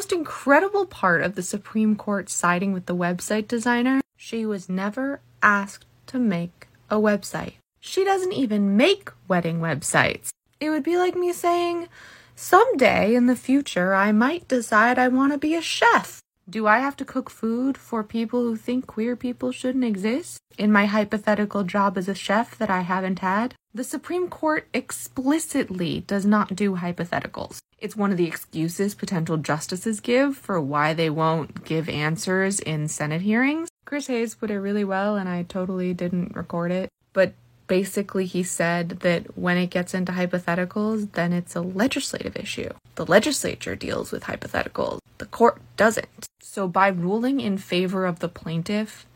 most incredible part of the Supreme Court siding with the website designer, she was never asked to make a website. She doesn't even make wedding websites. It would be like me saying, someday in the future, I might decide I want to be a chef. Do I have to cook food for people who think queer people shouldn't exist? In my hypothetical job as a chef that I haven't had? The Supreme Court explicitly does not do hypotheticals. It's one of the excuses potential justices give for why they won't give answers in Senate hearings. Chris Hayes put it really well, and I totally didn't record it. But basically, he said that when it gets into hypotheticals, then it's a legislative issue. The legislature deals with hypotheticals, the court doesn't. So, by ruling in favor of the plaintiff,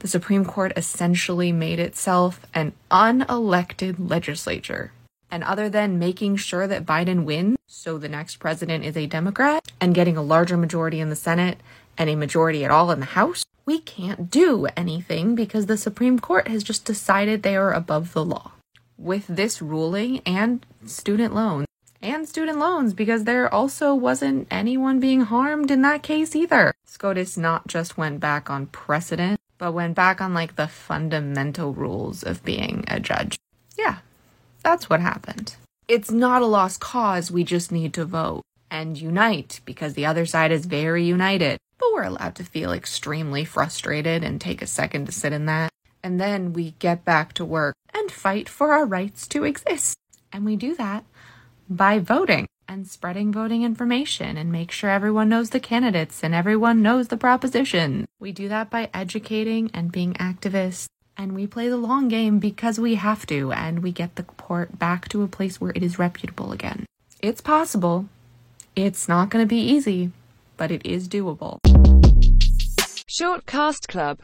the Supreme Court essentially made itself an unelected legislature. And other than making sure that Biden wins, so the next president is a Democrat, and getting a larger majority in the Senate and a majority at all in the House, we can't do anything because the Supreme Court has just decided they are above the law. With this ruling and student loans, and student loans because there also wasn't anyone being harmed in that case either. SCOTUS not just went back on precedent, but went back on like the fundamental rules of being a judge. That's what happened. It's not a lost cause, we just need to vote and unite because the other side is very united. But we're allowed to feel extremely frustrated and take a second to sit in that. And then we get back to work and fight for our rights to exist. And we do that by voting and spreading voting information and make sure everyone knows the candidates and everyone knows the proposition. We do that by educating and being activists. And we play the long game because we have to, and we get the port back to a place where it is reputable again. It's possible. It's not going to be easy, but it is doable. Short Cast Club